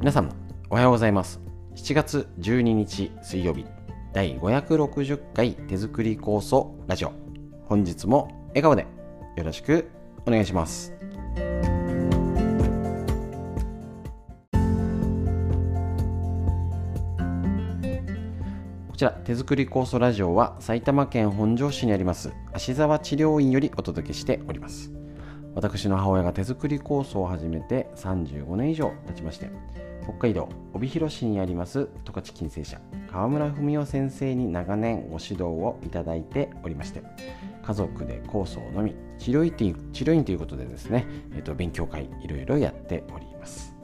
皆さんおはようございます。7月12日水曜日第560回手作り構想ラジオ。本日も笑顔でよろしくお願いします。こちら手作り酵素ラジオは埼玉県本庄市にあります芦沢治療院よりお届けしております。私の母親が手作り酵素を始めて35年以上経ちまして北海道帯広市にあります十勝金星社川村文夫先生に長年ご指導をいただいておりまして家族で酵素を飲み治療院という治療院ということでですね、えー、と勉強会いろいろやっております。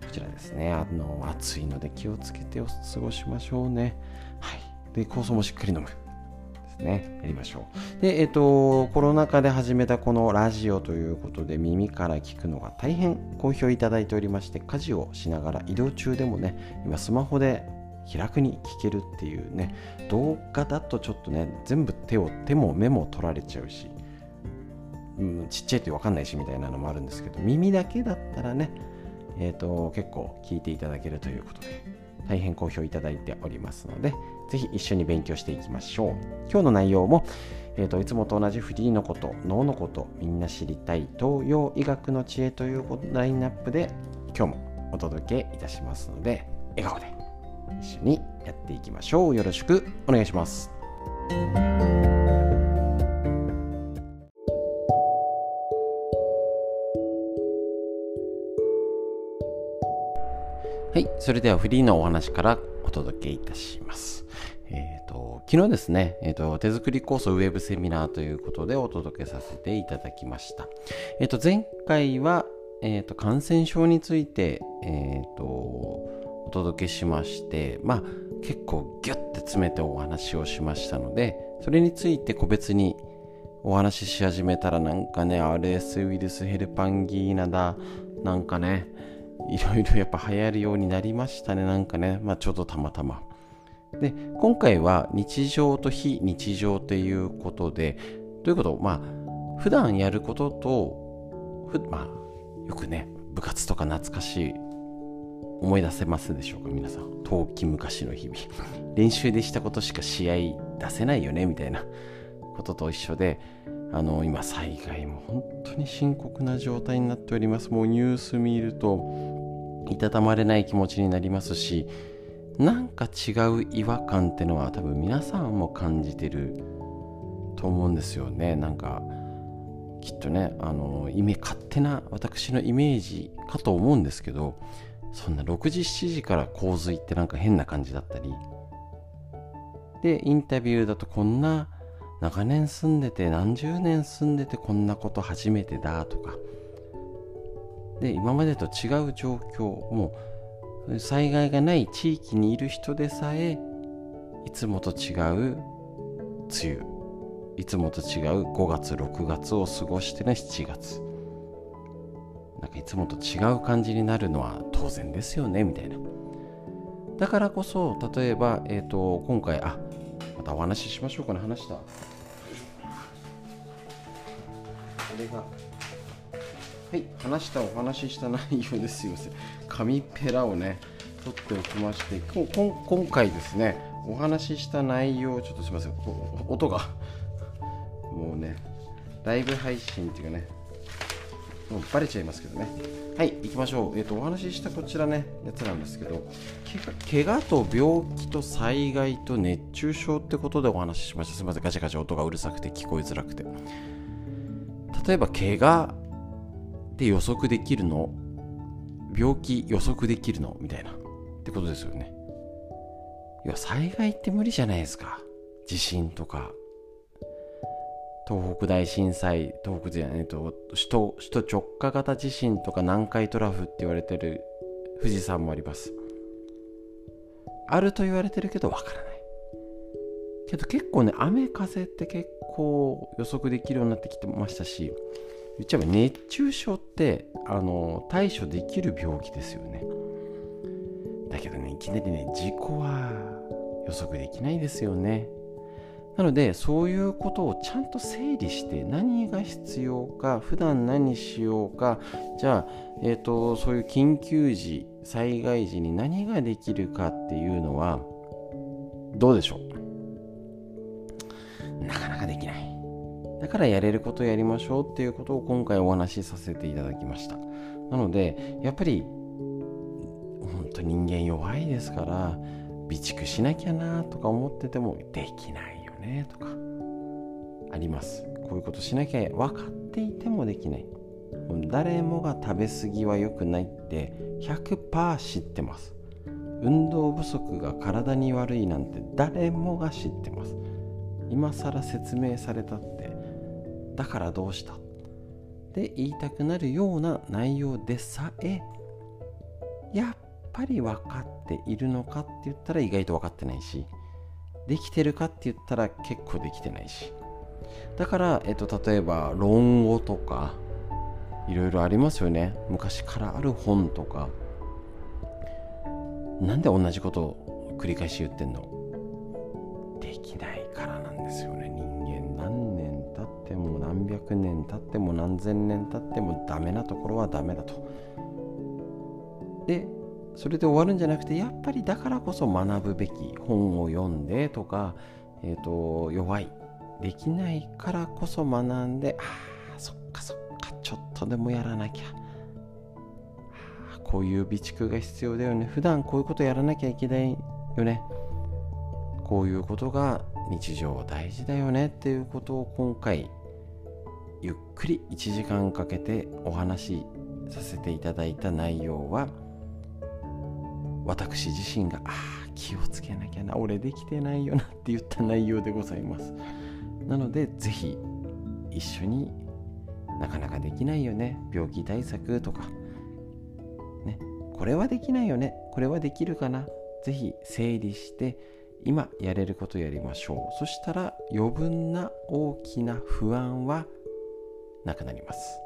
こちらですね。あの暑いので気をつけてお過ごしましょうね。はい。で酵素もしっかり飲む。ですね。やりましょう。でえっ、とコロナ禍で始めたこのラジオということで耳から聞くのが大変好評いただいておりまして家事をしながら移動中でもね今スマホで気楽に聞けるっていうね動画だとちょっとね全部手を手も目も取られちゃうし、うん、ちっちゃいって分かんないしみたいなのもあるんですけど耳だけだったらねえーと、結構聞いていただけるということで大変好評いただいておりますのでぜひ一緒に勉強していきましょう。今日の内容も、えーと、いつもと同じフリーのこと脳のことみんな知りたい東洋医学の知恵というラインナップで今日もお届けいたしますので笑顔で一緒にやっていきましょう。よろしくお願いします。はい、それではフリーのお話から届けいたします。えっ、ー、と、昨日ですね、えっ、ー、と、手作りコースウェブセミナーということでお届けさせていただきました。えっ、ー、と、前回は、えっ、と、感染症について、えっ、と、お届けしまして、まあ、結構ギュッて詰めてお話をしましたので、それについて個別にお話しし始めたらなんかね、RS ウイルスヘルパンギーナだ、なんかね、いろいろやっぱ流行るようになりましたね、なんかね、まあちょっとたまたま。で、今回は日常と非日常ということで、どういうことまあ、普段やることと、まあ、よくね、部活とか懐かしい、思い出せますでしょうか、皆さん。遠き昔の日々。練習でしたことしか試合出せないよね、みたいなことと一緒で、あの今災害も本当に深刻な状態になっておりますもうニュース見るといたたまれない気持ちになりますしなんか違う違和感ってのは多分皆さんも感じてると思うんですよね。なんかきっとねあのイメ勝手な私のイメージかと思うんですけどそんな6時7時から洪水ってなんか変な感じだったりでインタビューだとこんな長年住んでて何十年住んでてこんなこと初めてだとかで今までと違う状況もう災害がない地域にいる人でさえいつもと違う梅雨いつもと違う5月6月を過ごしてね7月。なんかいつもと違う感じになるのは当然ですよねみたいな。だからこそ例えば、えーと、今回あまたお話ししましょうかね話した。これがはい。話したお話しした内容です。よ紙ペラをね取っておきまして今回ですねお話しした内容ちょっとすみません。音が。もうねライブ配信っていうかねもうバレちゃいますけどね。はい行きましょう。えっ、ー、とお話ししたこちらねやつなんですけど怪我と病気と災害と熱中症ってことでお話ししました。すみません。ガチャガチャ音がうるさくて聞こえづらくて。例えば怪我で予測できるの？病気予測できるの？みたいな。ってことですよね。いや災害って無理じゃないですか。地震とか。東北大震災東北じゃないと首都首都直下型地震とか南海トラフって言われてる富士山もあります。あると言われてるけどわからない。けど結構ね雨風って結構予測できるようになってきてましたし言っちゃえば熱中症ってあの対処できる病気ですよね。だけどねいきなりね事故は予測できないですよね。なのでそういうことをちゃんと整理して何が必要か普段何しようかじゃあ、えーと、そういう緊急時災害時に何ができるかっていうのはどうでしょう？なかなかできない。だからやれることやりましょうっていうことを今回お話しさせていただきました。なのでやっぱり本当人間弱いですから備蓄しなきゃなとか思っててもできないよねとかあります。こういうことしなきゃ分かっていてもできない。誰もが食べ過ぎは良くないって100%知ってます。運動不足が体に悪いなんて誰もが知ってます。今更説明されたってだからどうした？って言いたくなるような内容でさえやっぱり分かっているのかって言ったら意外と分かってないしできてるかって言ったら結構できてないし。だから、えっと、例えば論語とかいろいろありますよね。昔からある本とか。なんで同じことを繰り返し言ってんの？できない。何百年経っても何千年経ってもダメなところはダメだと。でそれで終わるんじゃなくてやっぱりだからこそ学ぶべき本を読んでとか、えーと、弱い。できないからこそ学んでああそっかそっかちょっとでもやらなきゃ。こういう備蓄が必要だよね。普段こういうことやらなきゃいけないよね。こういうことが日常大事だよねっていうことを今回ゆっくり1時間かけてお話しさせていただいた内容は私自身がああ気をつけなきゃな俺できてないよなって言った内容でございます。なので是非一緒になかなかできないよね病気対策とか。ねこれはできないよねこれはできるかな。是非整理して今やれることやりましょう。そしたら余分な大きな不安はなくなります。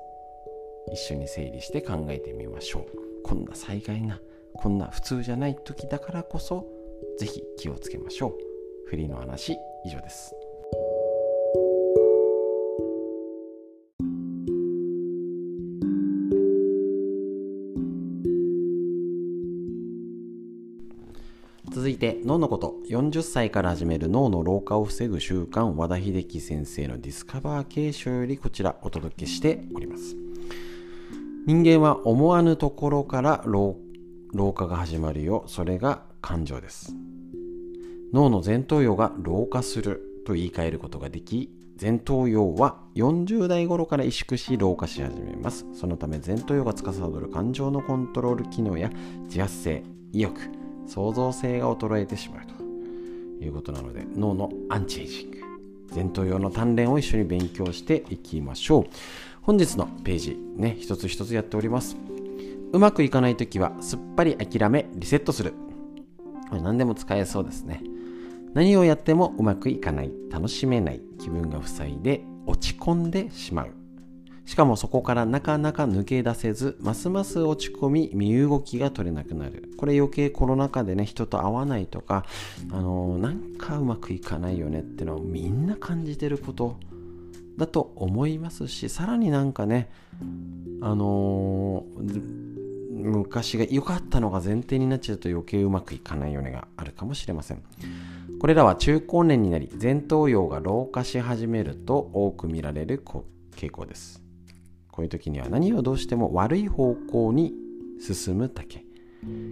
一緒に整理して考えてみましょう。こんな災害なこんな普通じゃない時だからこそ是非気をつけましょう。フリーの話以上です。いて脳のこと。40歳から始める脳の老化を防ぐ習慣和田秀樹先生のディスカバー継承よりこちらお届けしております。人間は思わぬところから老老化が始まるよ。それが感情です。脳の前頭葉が老化すると言い換えることができ前頭葉は40代頃から萎縮し老化し始めます。そのため前頭葉が司る感情のコントロール機能や自発性意欲創造性が衰えてしまうということなので脳のアンチエイジング前頭葉の鍛錬を一緒に勉強していきましょう。本日のページね一つ一つやっております。うまくいかない時はすっぱり諦めリセットする。これ何でも使えそうですね。何をやってもうまくいかない楽しめない気分が塞いで落ち込んでしまう。しかもそこからなかなか抜け出せずますます落ち込み身動きが取れなくなる。これ余計コロナ禍でね人と会わないとかあのー、なんかうまくいかないよねってのはみんな感じてることだと思いますしさらになんかねあのー昔が良かったのが前提になっちゃうと余計うまくいかないよねがあるかもしれません。これらは中高年になり前頭葉が老化し始めると多く見られる傾向です。こういう時には何をどうしても悪い方向に進むだけ。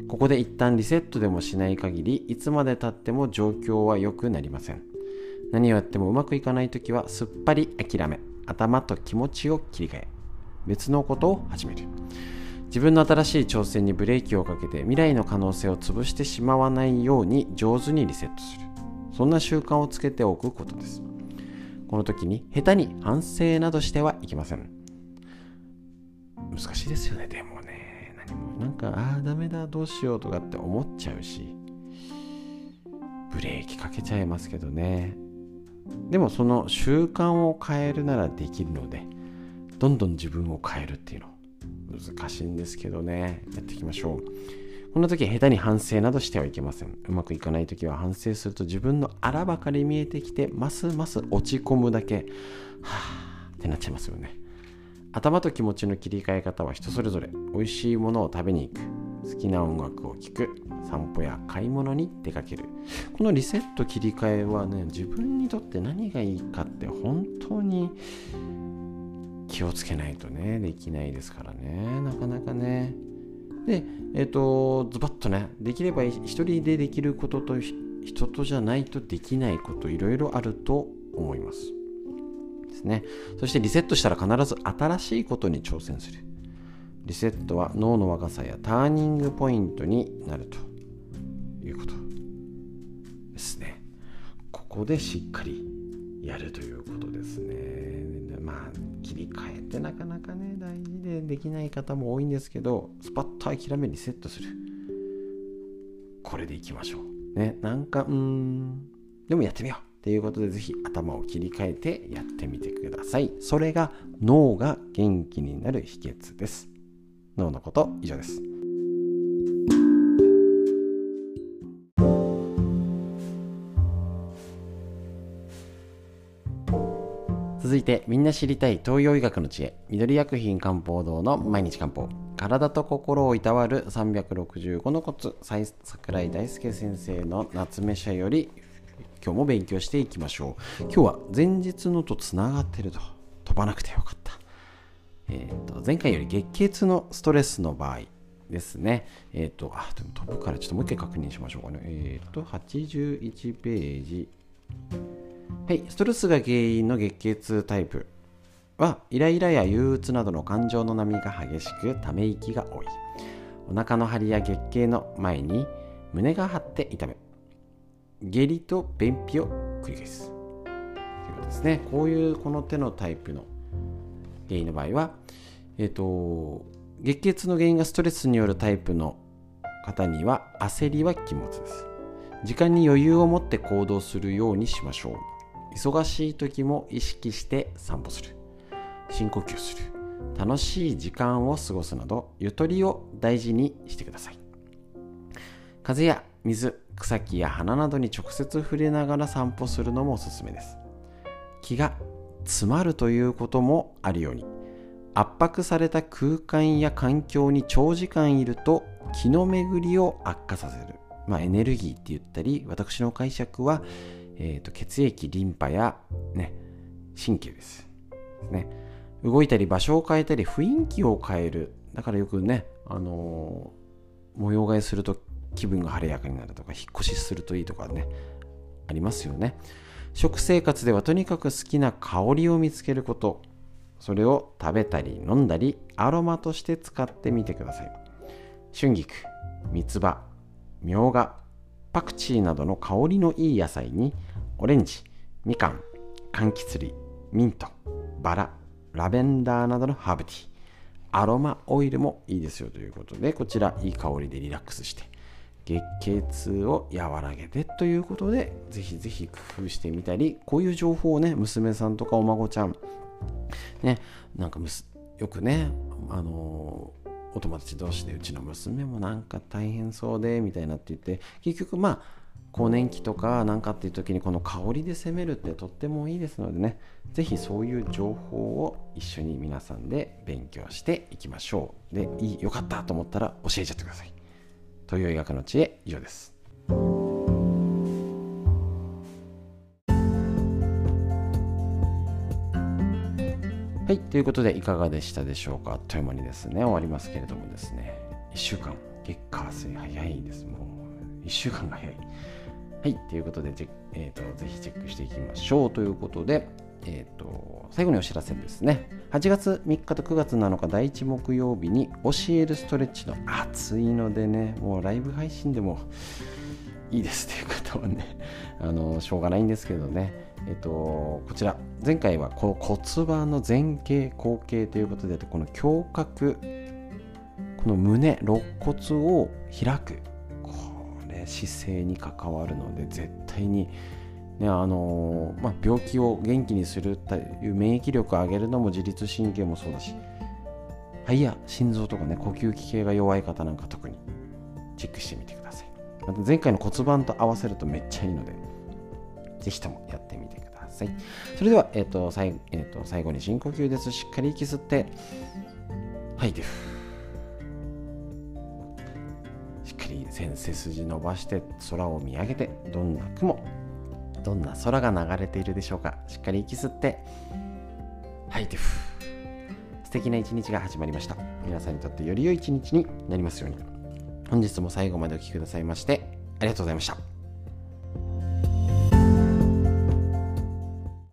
ここで一旦リセットでもしない限りいつまでたっても状況は良くなりません。何をやってもうまくいかない時はすっぱり諦め頭と気持ちを切り替え別のことを始める。自分の新しい挑戦にブレーキをかけて未来の可能性を潰してしまわないように上手にリセットする。そんな習慣をつけておくことです。この時に下手に反省などしてはいけません。難しいですよねでもね。何も。なんかああダメだどうしようとかって思っちゃうし。ブレーキかけちゃいますけどね。でもその習慣を変えるならできるのでどんどん自分を変えるっていうの難しいんですけどね。やっていきましょう。この時下手に反省などしてはいけません。うまくいかない時は反省すると自分の荒ばかり見えてきて、ますます落ち込むだけ、はぁってなっちゃいますよね。頭と気持ちの切り替え方は人それぞれ。美味しいものを食べに行く。好きな音楽を聴く。散歩や買い物に出かける。このリセット切り替えはね、自分にとって何がいいかって本当に気をつけないとね、できないですからね。なかなかね。で、えっ、ー、と、ズバッとね、できれば一人でできることと人とじゃないとできないこといろいろあると思います。ですね。そしてリセットしたら必ず新しいことに挑戦する。リセットは脳の若さやターニングポイントになるということですね。ここでしっかりやるということですね。まあ、切り替えってなかなかね、大事でできない方も多いんですけど、スパッと諦めリセットする。これでいきましょう。ね、なんか、うん、でもやってみようっていうことで、ぜひ頭を切り替えてやってみてください。それが脳が元気になる秘訣です。脳のこと、以上です。続いてみんな知りたい東洋医学の知恵緑薬品漢方堂の毎日漢方体と心をいたわる365のコツ桜井大輔先生の夏目社より今日も勉強していきましょう。今日は前日のとつながってると。飛ばなくてよかった、えーと、前回より月経痛のストレスの場合ですね。えっ、ー、とあでも飛ぶからちょっともう一回確認しましょうかね。えっ、ー、と81ページ。はい、ストレスが原因の月経痛タイプはイライラや憂鬱などの感情の波が激しくため息が多い。お腹の張りや月経の前に胸が張って痛む。下痢と便秘を繰り返す。ということですね。こういうこの手のタイプの原因の場合はえっ、ー、と月経痛の原因がストレスによるタイプの方には焦りは禁物です。時間に余裕を持って行動するようにしましょう。忙しい時も意識して散歩する。深呼吸する。楽しい時間を過ごすなどゆとりを大事にしてください。風や水草木や花などに直接触れながら散歩するのもおすすめです。気が詰まるということもあるように圧迫された空間や環境に長時間いると気の巡りを悪化させる、まあ、エネルギーって言ったり私の解釈はえーと、血液リンパや、ね、神経です。ね、動いたり場所を変えたり雰囲気を変える。だからよくね、あのー、模様替えすると気分が晴れやかになるとか引っ越しするといいとかねありますよね。食生活ではとにかく好きな香りを見つけることそれを食べたり飲んだりアロマとして使ってみてください。春菊三つ葉みょうがパクチーなどの香りのいい野菜にオレンジ、みかん、柑橘類、ミント、バラ、ラベンダーなどのハーブティー、アロマオイルもいいですよということで、こちらいい香りでリラックスして、月経痛を和らげてということで、ぜひぜひ工夫してみたり、こういう情報をね、娘さんとかお孫ちゃん、ね、なんかよくね、あのーお友達同士でうちの娘もなんか大変そうでみたいなって言って結局まあ更年期とか何かっていう時にこの香りで攻めるってとってもいいですのでね是非そういう情報を一緒に皆さんで勉強していきましょう。でいいよかったと思ったら教えちゃってください。東洋医学の知恵以上です。はい、ということでいかがでしたでしょうか？あっという間にですね、終わりますけれどもですね、1週間、月火水早いです。もう、1週間が早い。はい、ということで、えーと、ぜひチェックしていきましょう。ということで、えーと、最後にお知らせですね。8月3日と9月7日第1木曜日に教えるストレッチの暑いのでね、もうライブ配信でもいいですという方はね、あのしょうがないんですけどね、えっと、こちら前回はこの骨盤の前傾後傾ということでこの胸郭この胸肋骨を開くこれ姿勢に関わるので絶対に、ねあのまあ、病気を元気にするという免疫力を上げるのも自律神経もそうだし肺や心臓とかね呼吸器系が弱い方なんか特にチェックしてみてください。また前回の骨盤と合わせるとめっちゃいいのでぜひともやってみてください。それでは、えーと最えー、と最後に深呼吸です。しっかり息吸って吐いてしっかり背筋伸ばして空を見上げてどんな雲どんな空が流れているでしょうか。しっかり息吸って。吐いてふ。素敵な一日が始まりました。皆さんにとってより良い一日になりますように。本日も最後までお聴きくださいましてありがとうございました。